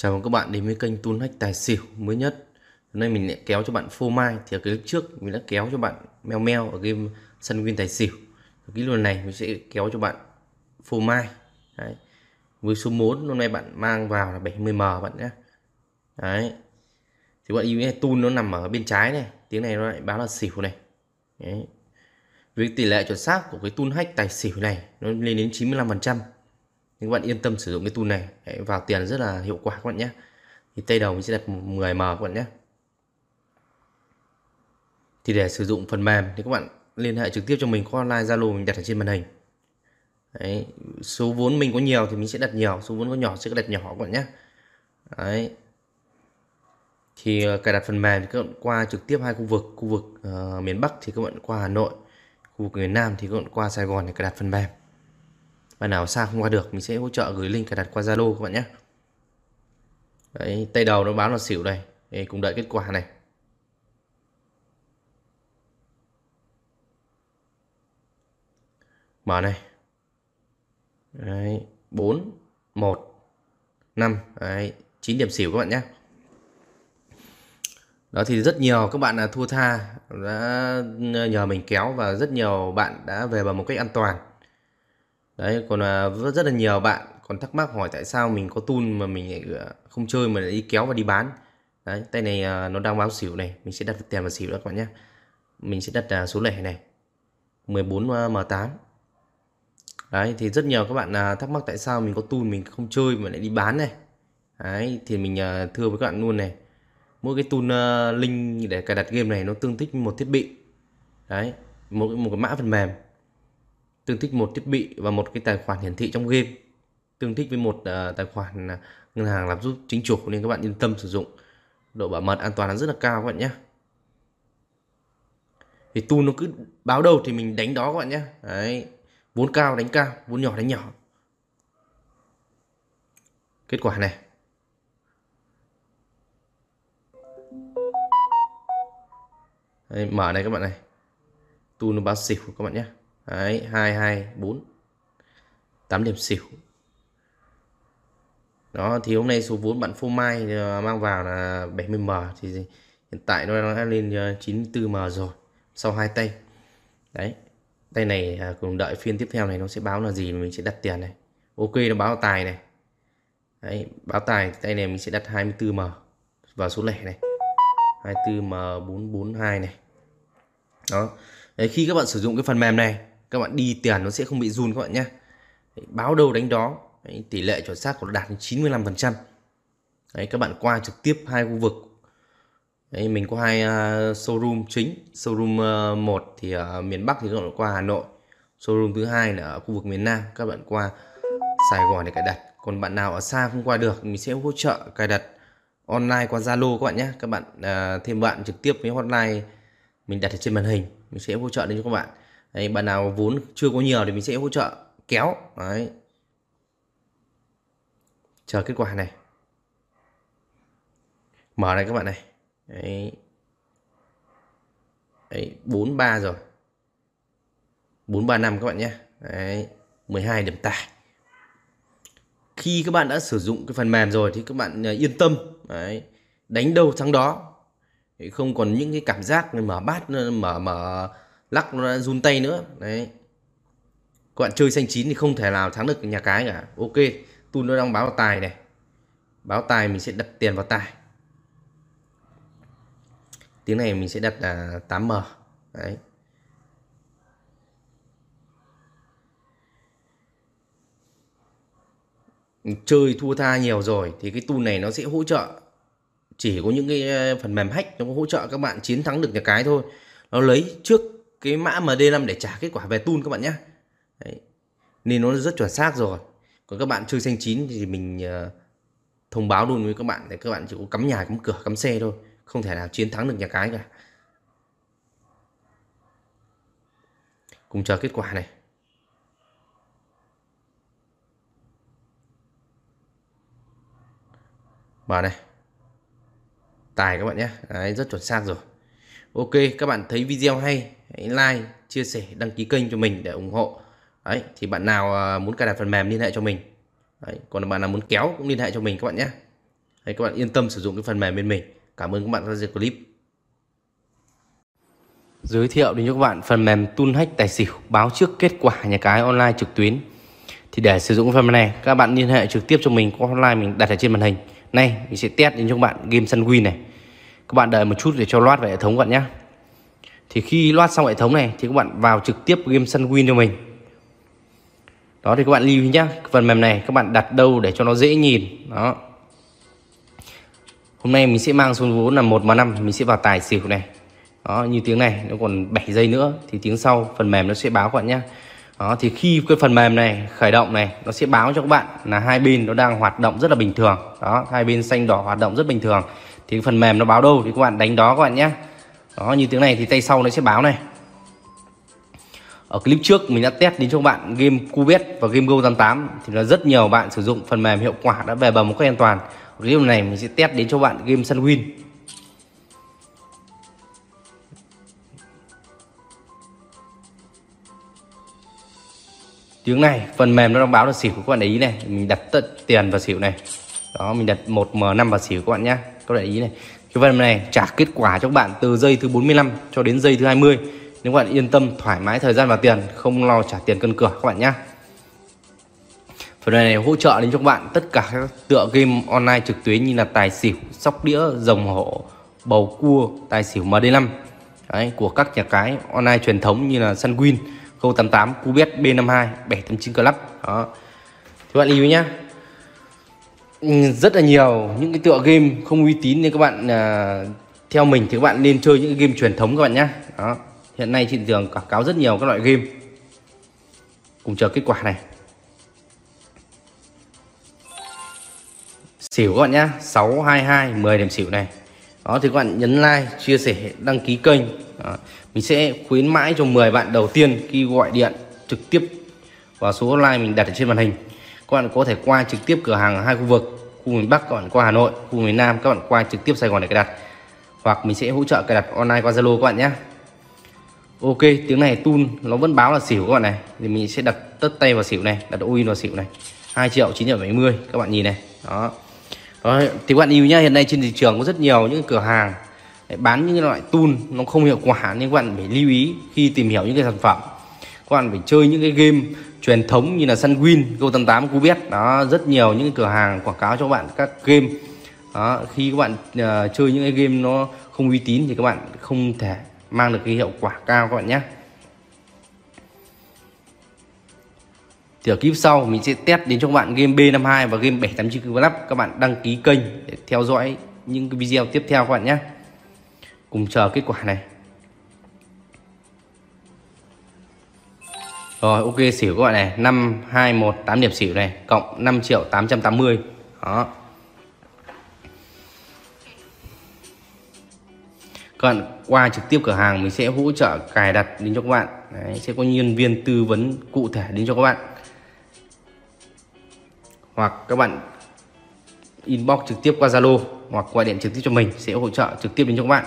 Chào mừng các bạn đến với kênh Tuôn Hách Tài Xỉu mới nhất. Hôm nay mình lại kéo cho bạn phô mai. Thì ở cái lúc trước mình đã kéo cho bạn meo meo ở game sân win tài xỉu. Ở Cái lần này mình sẽ kéo cho bạn phô mai. Đấy. Với số 4 hôm nay bạn mang vào là 70M bạn nhé. Đấy. Thì bạn ý tun nó nằm ở bên trái này. Tiếng này nó lại báo là xỉu này. Đấy. Với tỷ lệ chuẩn xác của cái tun hách tài xỉu này, Nó lên đến 95% nhưng các bạn yên tâm sử dụng cái tool này Đấy, vào tiền rất là hiệu quả các bạn nhé. Thì tay đầu mình sẽ đặt 10m các bạn nhé. Thì để sử dụng phần mềm thì các bạn liên hệ trực tiếp cho mình qua online Zalo mình đặt ở trên màn hình. Đấy, số vốn mình có nhiều thì mình sẽ đặt nhiều số vốn có nhỏ sẽ đặt nhỏ các bạn nhé. Đấy. thì ờ, cài đặt phần mềm thì các bạn qua trực tiếp hai khu vực khu vực uh, miền Bắc thì các bạn qua Hà Nội khu vực miền Nam thì các bạn qua Sài Gòn để cài đặt phần mềm bạn nào xa không qua được mình sẽ hỗ trợ gửi link cài đặt qua Zalo các bạn nhé. Đấy, tay đầu nó báo là xỉu đây. Để cùng đợi kết quả này. Mở này. Đấy, 4 1 5 Đấy, 9 điểm xỉu các bạn nhé. Đó thì rất nhiều các bạn là thua tha đã nhờ mình kéo và rất nhiều bạn đã về bằng một cách an toàn đấy, còn à, rất rất là nhiều bạn còn thắc mắc hỏi tại sao mình có tool mà mình lại à, không chơi mà lại đi kéo và đi bán. Đấy, tay này à, nó đang báo xỉu này, mình sẽ đặt tiền vào xỉu đó các bạn nhé. Mình sẽ đặt số lẻ này 14 m8 đấy, thì rất nhiều các bạn thắc mắc tại sao mình có tool mình không chơi mà lại đi bán này. Đấy, thì mình thưa với các bạn luôn này, mỗi cái tool link để cài đặt game này nó tương thích một thiết bị. Đấy, một một cái mã phần mềm tương thích một thiết bị và một cái tài khoản hiển thị trong game. Tương thích với một uh, tài khoản ờ, ngân hàng làm giúp chính chủ nên các bạn yên tâm sử dụng. Độ bảo mật an toàn là rất là cao các bạn nhé. Thì tu nó cứ báo đâu thì mình đánh đó các bạn nhé. Đấy vốn cao đánh cao vốn nhỏ đánh nhỏ. Kết quả này. Đấy, mở này các bạn này. Tu nó báo xỉu các bạn nhé. Đấy, 2, 2, 4 8 điểm xỉu. Đó thì hôm nay số vốn bạn phô mai ờ, mang vào là 70M Thì hiện tại nó đã lên ờ, 94M rồi Sau hai tay. Đấy Tay này à, cùng đợi phiên tiếp theo này nó sẽ báo là gì mình sẽ đặt tiền này. Ok nó báo tài này. Đấy, báo tài tay này mình sẽ đặt 24M vào số lẻ này. 24M442 này. Đó. Đấy, khi các bạn sử dụng cái phần mềm này các bạn đi tiền nó sẽ không bị run các bạn nhé. Báo đâu đánh đó. Đấy, tỷ lệ chuẩn xác của nó đạt đến 95% Đấy, các bạn qua trực tiếp hai khu vực. Đấy, mình có hai uh, showroom chính. Showroom à, uh, 1 thì ở miền Bắc thì các bạn qua Hà Nội. Showroom thứ hai là ở khu vực miền Nam. Các bạn qua Sài Gòn để cài đặt. Còn bạn nào ở xa không qua được mình sẽ hỗ trợ cài đặt online qua Zalo các bạn nhé. Các bạn uh, thêm bạn trực tiếp với hotline mình đặt ở trên màn hình mình sẽ hỗ trợ đến cho các bạn. Đấy, bạn nào vốn chưa có nhiều thì mình sẽ hỗ trợ kéo. Đấy. chờ kết quả này. Mở này các bạn này. Đấy. Đấy, 43 rồi. 435 các bạn nhé. Đấy, 12 điểm tải khi các bạn đã sử dụng cái phần mềm rồi thì các bạn à, yên tâm. Đấy. đánh đâu thắng đó. Không còn những cái cảm giác mở bát ờ, mở mở lắc nó run tay nữa. Đấy. Các bạn chơi xanh chín thì không thể nào thắng được nhà cái cả. Ok tu nó đang báo tài này. Báo tài mình sẽ đặt tiền vào tài. Tiếng này mình sẽ đặt là 8m đấy. Chơi thua tha nhiều rồi thì cái tool này nó sẽ hỗ trợ. Chỉ có những cái ờ, phần mềm hack nó hỗ trợ các bạn chiến thắng được nhà cái thôi. Nó lấy trước cái mã MD5 để trả kết quả về tool các bạn nhé. Đấy. nên nó rất chuẩn xác rồi. Còn các bạn chơi xanh chín thì mình uh, thông báo luôn với các bạn để các bạn chỉ có cắm nhà cắm cửa cắm xe thôi. Không thể nào chiến thắng được nhà cái cả. Cùng chờ kết quả này. Vào này. Tài các bạn nhé. Đấy, rất chuẩn xác rồi ok các bạn thấy video hay. Hãy like chia sẻ đăng ký kênh cho mình để ủng hộ. Đấy thì bạn nào à, muốn cài đặt phần mềm liên hệ cho mình. Đấy, còn bạn nào muốn kéo cũng liên hệ cho mình các bạn nhé. Đấy, các bạn yên tâm sử dụng cái phần mềm bên mình. Cảm ơn các bạn đã xem clip. Giới thiệu đến cho các bạn phần mềm Tool Hack tài xỉu báo trước kết quả nhà cái online trực tuyến. Thì để sử dụng phần mềm này các bạn liên hệ trực tiếp cho mình qua hotline mình đặt ở trên màn hình. Này mình sẽ test đến cho các bạn game Sunwin này các bạn đợi một chút để cho loát về hệ thống các bạn nhé. Thì khi loát xong hệ thống này thì các bạn vào trực tiếp game Sunwin cho mình. Đó, thì các bạn lưu ý nhá phần mềm này các bạn đặt đâu để cho nó dễ nhìn. Đó. Hôm nay mình sẽ mang số vốn là một mà năm, mình sẽ vào tài xỉu này. Đó, như tiếng này, nó còn 7 giây nữa, thì tiếng sau phần mềm nó sẽ báo các bạn nhé đó, thì khi cái phần mềm này khởi động này, nó sẽ báo cho các bạn là hai bên nó đang hoạt động rất là bình thường. Đó, hai bên xanh đỏ hoạt động rất bình thường thì phần mềm nó báo đâu thì các bạn đánh đó các bạn nhé. Đó, như tiếng này thì tay sau nó sẽ báo này. Ở clip trước mình đã test đến cho các bạn game Cubet và game Go88 thì là rất nhiều bạn sử dụng phần mềm hiệu quả đã về bầm một cách an toàn. Clip này mình sẽ test đến cho bạn game Sunwin tiếng này, phần mềm nó đang báo là xỉu các bạn để ý này. Mình đặt tận tiền vào xỉu này. Đó, mình đặt 1 m 5 vào xỉu các bạn nhé các bạn để ý này. Cái phần này trả kết quả cho các bạn từ giây thứ 45 cho đến giây thứ 20 nếu các bạn yên tâm thoải mái thời gian và tiền không lo trả tiền cân cửa các bạn nhé phần này hỗ trợ đến cho các bạn tất cả các tựa game online trực tuyến như là tài xỉu sóc đĩa rồng hổ bầu cua tài xỉu MD5 Đấy, của các nhà cái online truyền thống như là Sunwin Go88 Cubet B52 789 Club. Đó. Các bạn lưu ý nhé. Ừ, rất là nhiều những cái tựa game không uy tín nên các bạn à, theo mình thì các bạn nên chơi những cái game truyền thống các bạn nhé đó hiện nay trên thị trường quảng cáo rất nhiều các loại game. Cùng chờ kết quả này. Xỉu các bạn nhá 622 10 điểm xỉu này. Đó thì các bạn nhấn like chia sẻ đăng ký kênh. Đó. mình sẽ khuyến mãi cho 10 bạn đầu tiên khi gọi điện trực tiếp vào số hotline mình đặt ở trên màn hình các bạn có thể qua trực tiếp cửa hàng ở hai khu vực khu miền Bắc các bạn qua Hà Nội khu miền Nam các bạn qua trực tiếp Sài Gòn để cài đặt. Hoặc mình sẽ hỗ trợ cài đặt online qua Zalo các bạn nhé. Ok tiếng này tun nó vẫn báo là xỉu các bạn này. Thì mình sẽ đặt tất tay vào xỉu này đặt win vào xỉu này. 2 triệu 970 các bạn nhìn này. Đó. Đó, thì các bạn yêu nhá hiện nay trên thị trường có rất nhiều những cửa hàng bán những loại tool nó không hiệu quả nhưng các bạn phải lưu ý khi tìm hiểu những cái sản phẩm. Các bạn phải chơi những cái game truyền thống như là Sunwin, Go88, Cubet. Đó rất nhiều những cửa hàng quảng cáo cho các bạn các game. Đó khi các bạn uh, chơi những cái game nó không uy tín thì các bạn không thể mang được cái hiệu quả cao các bạn nhé. Thì ở clip sau mình sẽ test đến cho các bạn game B52 và game 789 Club các bạn đăng ký kênh để theo dõi những cái video tiếp theo các bạn nhé. Cùng chờ kết quả này. Rồi ok xỉu các bạn này. 5218 điểm xỉu này cộng 5 triệu 880 đó. Các bạn qua trực tiếp cửa hàng mình sẽ hỗ trợ cài đặt đến cho các bạn. Đấy, sẽ có nhân viên tư vấn cụ thể đến cho các bạn. Hoặc các bạn inbox trực tiếp qua Zalo hoặc gọi điện trực tiếp cho mình sẽ hỗ trợ trực tiếp đến cho các bạn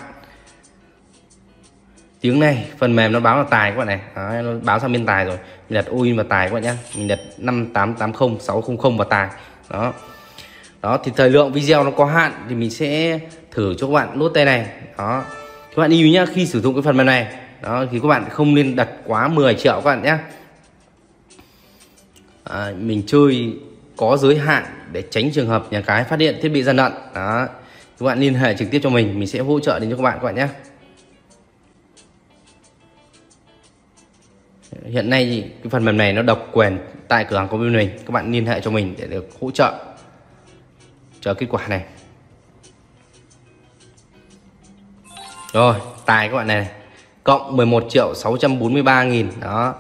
tiếng này phần mềm nó báo là tài các bạn này. Đấy, nó báo sang bên tài rồi. Mình đặt ui vào tài các bạn nhé mình đặt 5880 600 vào tài. Đó. Đó thì thời lượng video nó có hạn thì mình sẽ thử cho các bạn nút tay này. Đó. Các bạn lưu ý nhá khi sử dụng cái phần mềm này đó thì các bạn không nên đặt quá 10 triệu các bạn nhé à, mình chơi có giới hạn để tránh trường hợp nhà cái phát hiện thiết bị gian lận. Đó. Các bạn liên hệ trực tiếp cho mình mình sẽ hỗ trợ đến cho các bạn các bạn nhé hiện nay thì cái phần mềm này nó độc quyền tại cửa hàng của bên mình. Các bạn liên hệ cho mình để được hỗ trợ chờ kết quả này. Rồi, tài các bạn này cộng 11 triệu 643 nghìn. Đó.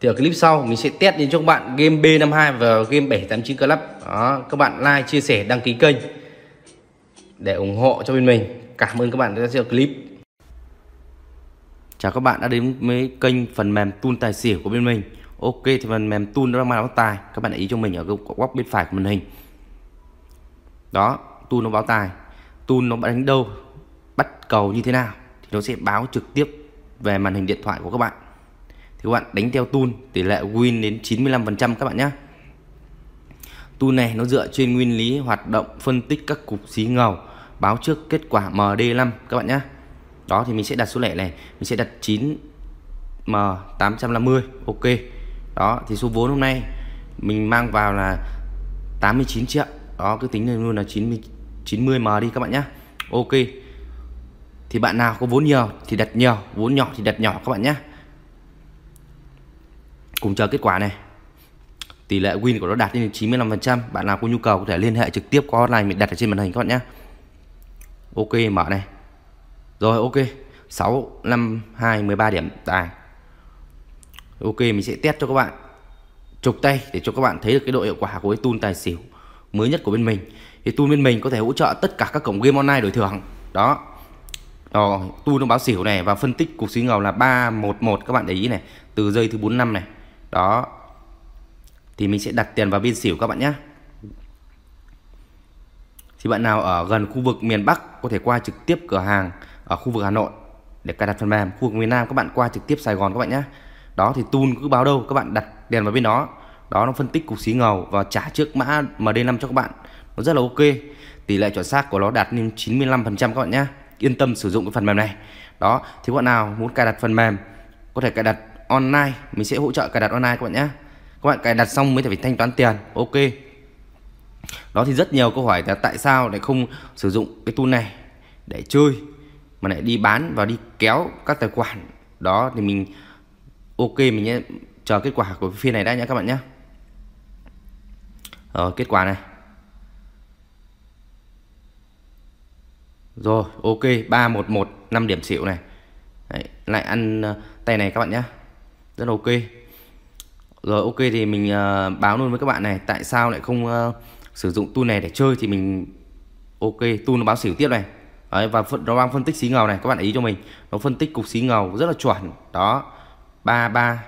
Thì ở clip sau mình sẽ test đến cho các bạn game B52 và game 789 Club. Đó, các bạn like, chia sẻ, đăng ký kênh để ủng hộ cho bên mình. Cảm ơn các bạn đã xem clip chào các bạn đã đến với kênh phần mềm tool tài xỉu của bên mình. Ok, thì phần mềm tool nó đang báo tài. Các bạn để ý cho mình ở góc bên phải của màn hình. Đó, tool nó báo tài. Tool nó đánh đâu, bắt cầu như thế nào, thì nó sẽ báo trực tiếp về màn hình điện thoại của các bạn. Thì các bạn đánh theo tool, tỷ lệ win đến 95% các bạn nhé. Tool này nó dựa trên nguyên lý hoạt động phân tích các cục xí ngầu, báo trước kết quả MD5 các bạn nhé đó thì mình sẽ đặt số lẻ này, mình sẽ đặt 9 M 850 ok. Đó, thì số vốn hôm nay mình mang vào là 89 triệu. Đó, cứ tính lên luôn là 90 90 M đi các bạn nhé ok. Thì bạn nào có vốn nhiều thì đặt nhiều, vốn nhỏ thì đặt nhỏ các bạn nhé cùng chờ kết quả này. Tỷ lệ win của nó đạt đến 95% bạn nào có nhu cầu có thể liên hệ trực tiếp qua hotline mình đặt ở trên màn hình các bạn nhé ok, mở này rồi, ok. 6 5 2 13 điểm. Tài. Ok, mình sẽ test cho các bạn. Chụp tay để cho các bạn thấy được cái độ hiệu quả của cái tool tài xỉu mới nhất của bên mình. Thì tool bên mình có thể hỗ trợ tất cả các cổng game online đổi thưởng. Đó. Rồi, tool nó báo xỉu này và phân tích cục xí ngầu là 311 các bạn để ý này. Từ giây thứ 45 này. Đó. Thì mình sẽ đặt tiền vào bên xỉu các bạn nhé. Thì bạn nào ở gần khu vực miền Bắc có thể qua trực tiếp cửa hàng ở khu vực Hà Nội để cài đặt phần mềm. Khu vực miền Nam, các bạn qua trực tiếp Sài Gòn các bạn nhé. Đó thì tool cứ báo đâu, các bạn đặt đèn vào bên đó. Đó, nó phân tích cục xí ngầu và trả trước mã MD5 cho các bạn. Nó rất là ok. Tỷ lệ chuẩn xác của nó đạt lên 95% các bạn nhé. Yên tâm sử dụng cái phần mềm này. Đó, thì các bạn nào muốn cài đặt phần mềm, có thể cài đặt online. Mình sẽ hỗ trợ cài đặt online các bạn nhé. Các bạn cài đặt xong mới phải thanh toán tiền. Ok. Đó thì rất nhiều câu hỏi là tại sao lại không sử dụng cái tool này để chơi? Mà lại đi bán và đi kéo các tài khoản. Đó thì mình ok mình nhé chờ kết quả của phiên này đã nhé các bạn nhé ờ, kết quả này. Rồi ok 311 5 điểm xỉu này. Đấy, lại ăn uh, tay này các bạn nhé rất là ok. Rồi ok thì mình uh, báo luôn với các bạn này tại sao lại không uh, sử dụng tool này để chơi thì mình ok tool nó báo xỉu tiếp này. Đấy, và nó đang phân tích xí ngầu này các bạn ý cho mình. Nó phân tích cục xí ngầu rất là chuẩn. Đó ba ba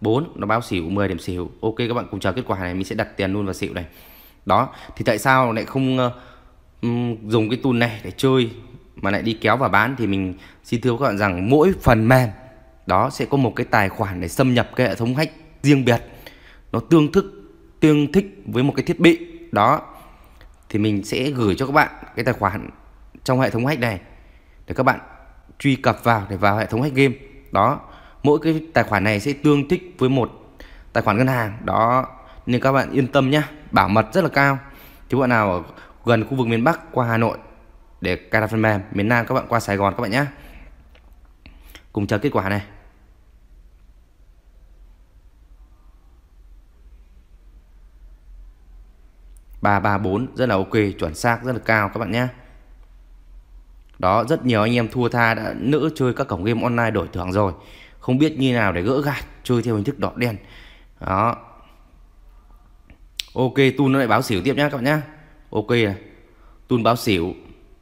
bốn nó báo xỉu 10 điểm xỉu. Ok các bạn cùng chờ kết quả này mình sẽ đặt tiền luôn vào xỉu này. Đó thì tại sao lại không uh, dùng cái tool này để chơi mà lại đi kéo và bán? Thì mình xin thưa các bạn rằng mỗi phần mềm đó sẽ có một cái tài khoản để xâm nhập cái hệ thống hack riêng biệt. Nó tương thức tương thích với một cái thiết bị. Đó thì mình sẽ gửi cho các bạn cái tài khoản trong hệ thống hack này, để các bạn truy cập vào để vào hệ thống hack game. Đó, mỗi cái tài khoản này sẽ tương thích với một tài khoản ngân hàng. Đó, nên các bạn yên tâm nhé bảo mật rất là cao. Chứ bạn nào ở gần khu vực miền Bắc qua Hà Nội để cài đặt phần mềm, miền Nam các bạn qua Sài Gòn các bạn nhé cùng chờ kết quả này. ba ba bốn, rất là ok, chuẩn xác, rất là cao các bạn nhé đó, rất nhiều anh em thua tha đã nỡ chơi các cổng game online đổi thưởng rồi. Không biết như nào để gỡ gạt, chơi theo hình thức đỏ đen. Đó. Ok, tun nó lại báo xỉu tiếp nhá các bạn nhá. Ok này. Báo xỉu,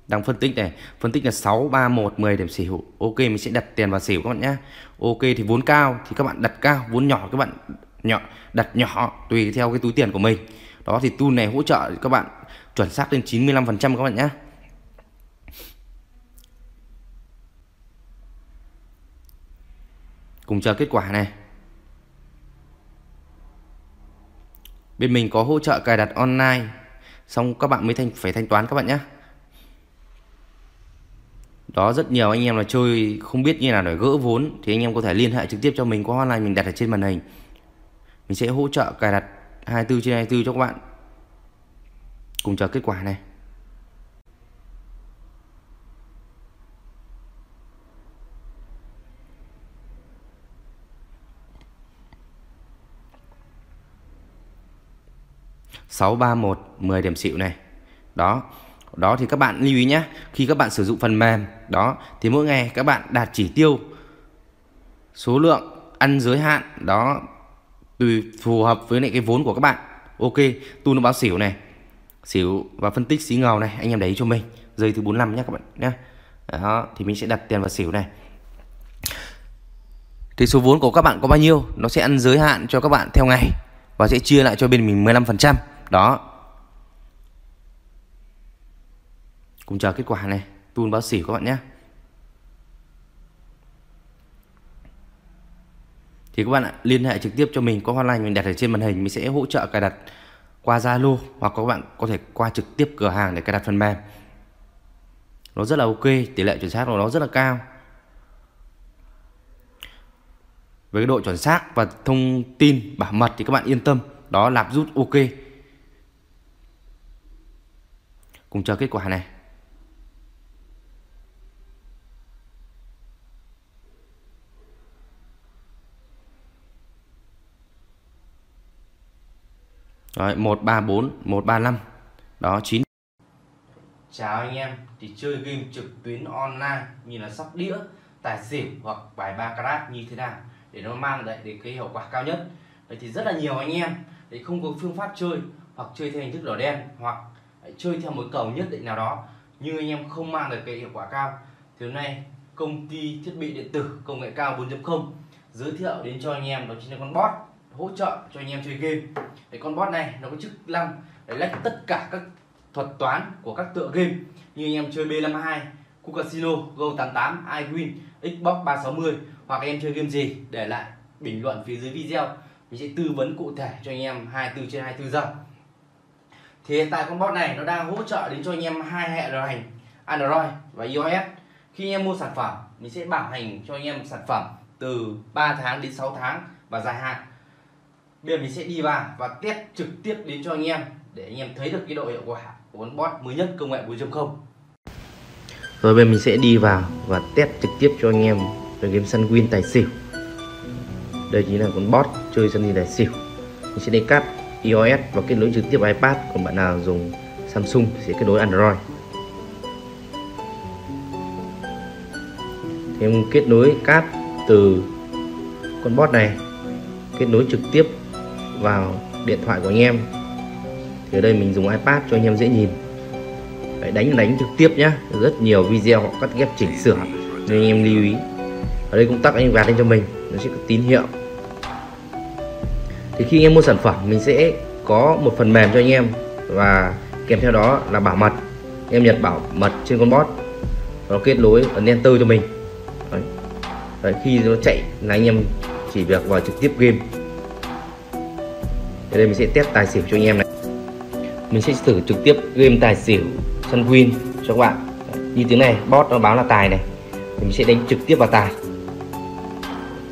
đang phân tích này. Phân tích là 6 3 1 10 điểm xỉu. Ok, mình sẽ đặt tiền vào xỉu các bạn nhá. Ok, thì vốn cao, thì các bạn đặt cao. Vốn nhỏ, các bạn nhỏ, đặt nhỏ, tùy theo cái túi tiền của mình. Đó, thì tool này hỗ trợ các bạn chuẩn xác lên 95% các bạn nhé cùng chờ kết quả này. Bên mình có hỗ trợ cài đặt online, xong các bạn mới thanh, phải thanh toán các bạn nhé. Đó, rất nhiều anh em là chơi không biết như nào để gỡ vốn, thì anh em có thể liên hệ trực tiếp cho mình qua online mình đặt ở trên màn hình. Mình sẽ hỗ trợ cài đặt 24 trên 24 cho các bạn, cùng chờ kết quả này. Sáu ba một, mười điểm xịu này. Đó đó thì các bạn lưu ý nhé khi các bạn sử dụng phần mềm, đó, thì mỗi ngày các bạn đạt chỉ tiêu số lượng ăn giới hạn, đó tùy phù hợp với lại cái vốn của các bạn. Ok, tu nó báo xỉu này, xỉu và phân tích xí ngầu này, anh em đấy cho mình. Dây thứ 45 nhé các bạn nhé đó, thì mình sẽ đặt tiền vào xỉu này. Thì số vốn của các bạn có bao nhiêu? Nó sẽ ăn giới hạn cho các bạn theo ngày và sẽ chia lại cho bên mình 15% đó. Cùng chờ kết quả này. Tuôn báo xỉu các bạn nhé. Thì các bạn ạ, liên hệ trực tiếp cho mình. Có hotline mình đặt ở trên màn hình mình sẽ hỗ trợ cài đặt qua Zalo hoặc các bạn có thể qua trực tiếp cửa hàng để cài đặt phần mềm. Nó rất là ok tỷ lệ chuẩn xác của nó rất là cao. Với cái độ chuẩn xác và thông tin bảo mật thì các bạn yên tâm. Đó lạp rút ok cùng chờ kết quả này. Rồi 134 135 đó 9 Chào anh em, thì chơi game trực tuyến online như là sóc đĩa, tài xỉu hoặc bài ba carat như thế nào để nó mang lại đến cái hiệu quả cao nhất. Vậy thì rất là nhiều anh em để không có phương pháp chơi hoặc chơi theo hình thức đỏ đen hoặc chơi theo một cầu nhất định nào đó nhưng anh em không mang được cái hiệu quả cao. Thì hôm nay công ty thiết bị điện tử công nghệ cao 4.0 giới thiệu đến cho anh em đó chính là con bot hỗ trợ cho anh em chơi game. Để con bot này nó có chức năng để lách tất cả các thuật toán của các tựa game như anh em chơi B52, Cu Casino, Go88, iWin, Xbox 360 hoặc anh em chơi game gì để lại bình luận phía dưới video. Mình sẽ tư vấn cụ thể cho anh em 24 trên 24 giờ thì hiện tại con bot này nó đang hỗ trợ đến cho anh em hai hệ điều hành Android và iOS. Khi anh em mua sản phẩm, mình sẽ bảo hành cho anh em sản phẩm từ 3 tháng đến 6 tháng và dài hạn. Bây giờ mình sẽ đi vào và test trực tiếp đến cho anh em để anh em thấy được cái độ hiệu quả của con bot mới nhất công nghệ 4.0 rồi bây giờ mình sẽ đi vào và test trực tiếp cho anh em về game săn win tài xỉu. Đây chính là con bot chơi săn win tài xỉu. Mình sẽ đi cắt iOS và kết nối trực tiếp iPad. Còn bạn nào dùng Samsung sẽ kết nối Android. Thì em kết nối cáp từ con bot này kết nối trực tiếp vào điện thoại của anh em. Thì ở đây mình dùng iPad cho anh em dễ nhìn. Đấy, đánh đánh trực tiếp nhá. Rất nhiều video họ cắt ghép chỉnh sửa nên anh em lưu ý. Ở đây công tắc anh gạt lên cho mình nó sẽ có tín hiệu thì khi anh em mua sản phẩm mình sẽ có một phần mềm cho anh em. Và kèm theo đó là bảo mật. Em nhập bảo mật trên con bot. Nó kết nối ấn enter cho mình. Đấy. Đấy, khi nó chạy là anh em chỉ việc vào trực tiếp game. Ở đây mình sẽ test tài xỉu cho anh em này. Mình sẽ thử trực tiếp game tài xỉu săn win cho các bạn. Như tiếng này bot nó báo là tài này. Mình sẽ đánh trực tiếp vào tài.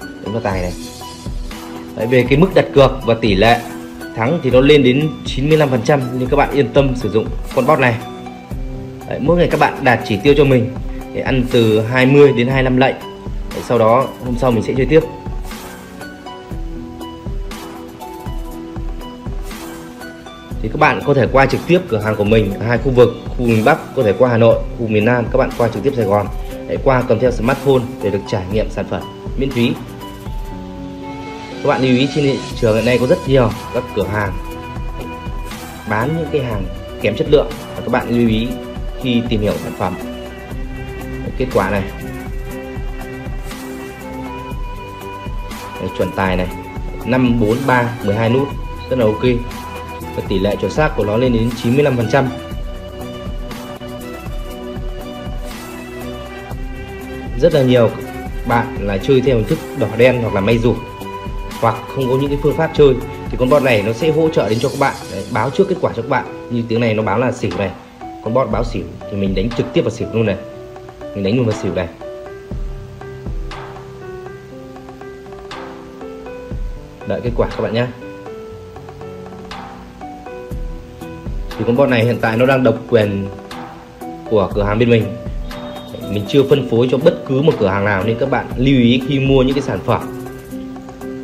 Đánh vào tài này. Đấy, về cái mức đặt cược và tỷ lệ thắng thì nó lên đến 95% nên các bạn yên tâm sử dụng con bot này. Đấy, mỗi ngày các bạn đạt chỉ tiêu cho mình để ăn từ 20 đến 25 lệnh Đấy, sau đó hôm sau mình sẽ chơi tiếp. Thì các bạn có thể qua trực tiếp cửa hàng của mình ở hai khu vực khu miền Bắc có thể qua Hà Nội khu miền Nam các bạn qua trực tiếp Sài Gòn. Để qua cầm theo smartphone để được trải nghiệm sản phẩm miễn phí các bạn lưu ý trên thị trường hiện nay có rất nhiều các cửa hàng bán những cái hàng kém chất lượng. Và các bạn lưu ý khi tìm hiểu sản phẩm. Kết quả này. Đấy, chuẩn tài này. 543 12 nút rất là ok. Và tỷ lệ chuẩn xác của nó lên đến 95% rất là nhiều bạn là chơi theo hình thức đỏ đen hoặc là may rủi hoặc không có những cái phương pháp chơi thì con bot này nó sẽ hỗ trợ đến cho các bạn Đấy, báo trước kết quả cho các bạn. Như tiếng này nó báo là xỉu này. Con bot báo xỉu thì mình đánh trực tiếp vào xỉu luôn này. Mình đánh luôn vào xỉu này. Đợi kết quả các bạn nhé thì con bot này hiện tại nó đang độc quyền của cửa hàng bên mình. Mình chưa phân phối cho bất cứ một cửa hàng nào nên các bạn lưu ý khi mua những cái sản phẩm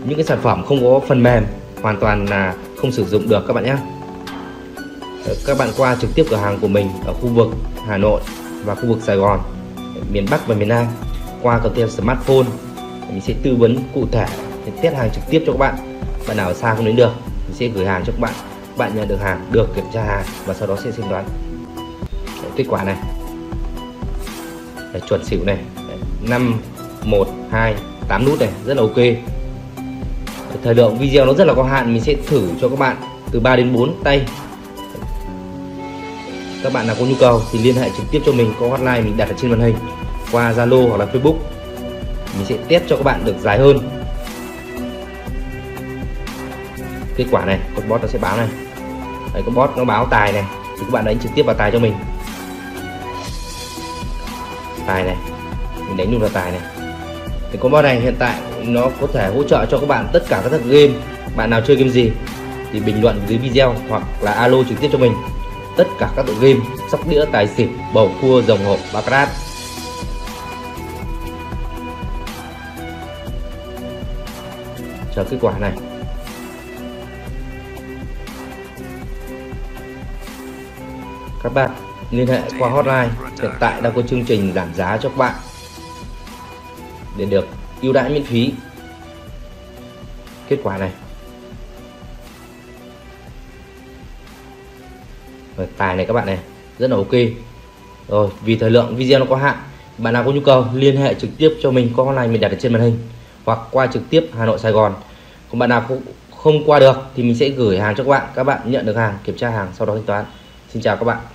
những cái sản phẩm không có phần mềm hoàn toàn là không sử dụng được các bạn nhé. Ờ, các bạn qua trực tiếp cửa hàng của mình ở khu vực Hà Nội và khu vực Sài Gòn miền Bắc và miền Nam. Qua cửa tiệm smartphone mình sẽ tư vấn cụ thể test hàng trực tiếp cho các bạn. Bạn nào ở xa không đến được mình sẽ gửi hàng cho các bạn. Bạn nhận được hàng được kiểm tra hàng và sau đó sẽ thanh đoán. Kết quả này. Đấy, chuẩn xỉu này. Năm một hai tám nút này rất là ok thời lượng video nó rất là có hạn, mình sẽ thử cho các bạn từ 3 đến 4 tay. Các bạn nào có nhu cầu thì liên hệ trực tiếp cho mình, có hotline mình đặt ở trên màn hình, qua Zalo hoặc là Facebook. Mình sẽ test cho các bạn được dài hơn. Kết quả này, con bot nó sẽ báo này. Đấy, con bot nó báo tài này, thì các bạn đánh trực tiếp vào tài cho mình. Tài này, mình đánh luôn vào tài này. Thì con bot này hiện tại nó có thể hỗ trợ cho các bạn tất cả các game. Bạn nào chơi game gì thì bình luận dưới video hoặc là alo trực tiếp cho mình. Tất cả các tựa game, sóc đĩa, tài xỉu, bầu cua, rồng hộp baccarat chờ kết quả này. Các bạn liên hệ qua hotline, hiện tại đang có chương trình giảm giá cho các bạn. Để được ưu đãi miễn phí. Kết quả này. Rồi, tài này các bạn này rất là ok. Rồi vì thời lượng video nó có hạn bạn nào có nhu cầu liên hệ trực tiếp cho mình qua này mình đặt ở trên màn hình hoặc qua trực tiếp Hà Nội Sài Gòn. Còn bạn nào không qua được thì mình sẽ gửi hàng cho các bạn các bạn nhận được hàng kiểm tra hàng sau đó thanh toán. Xin chào các bạn.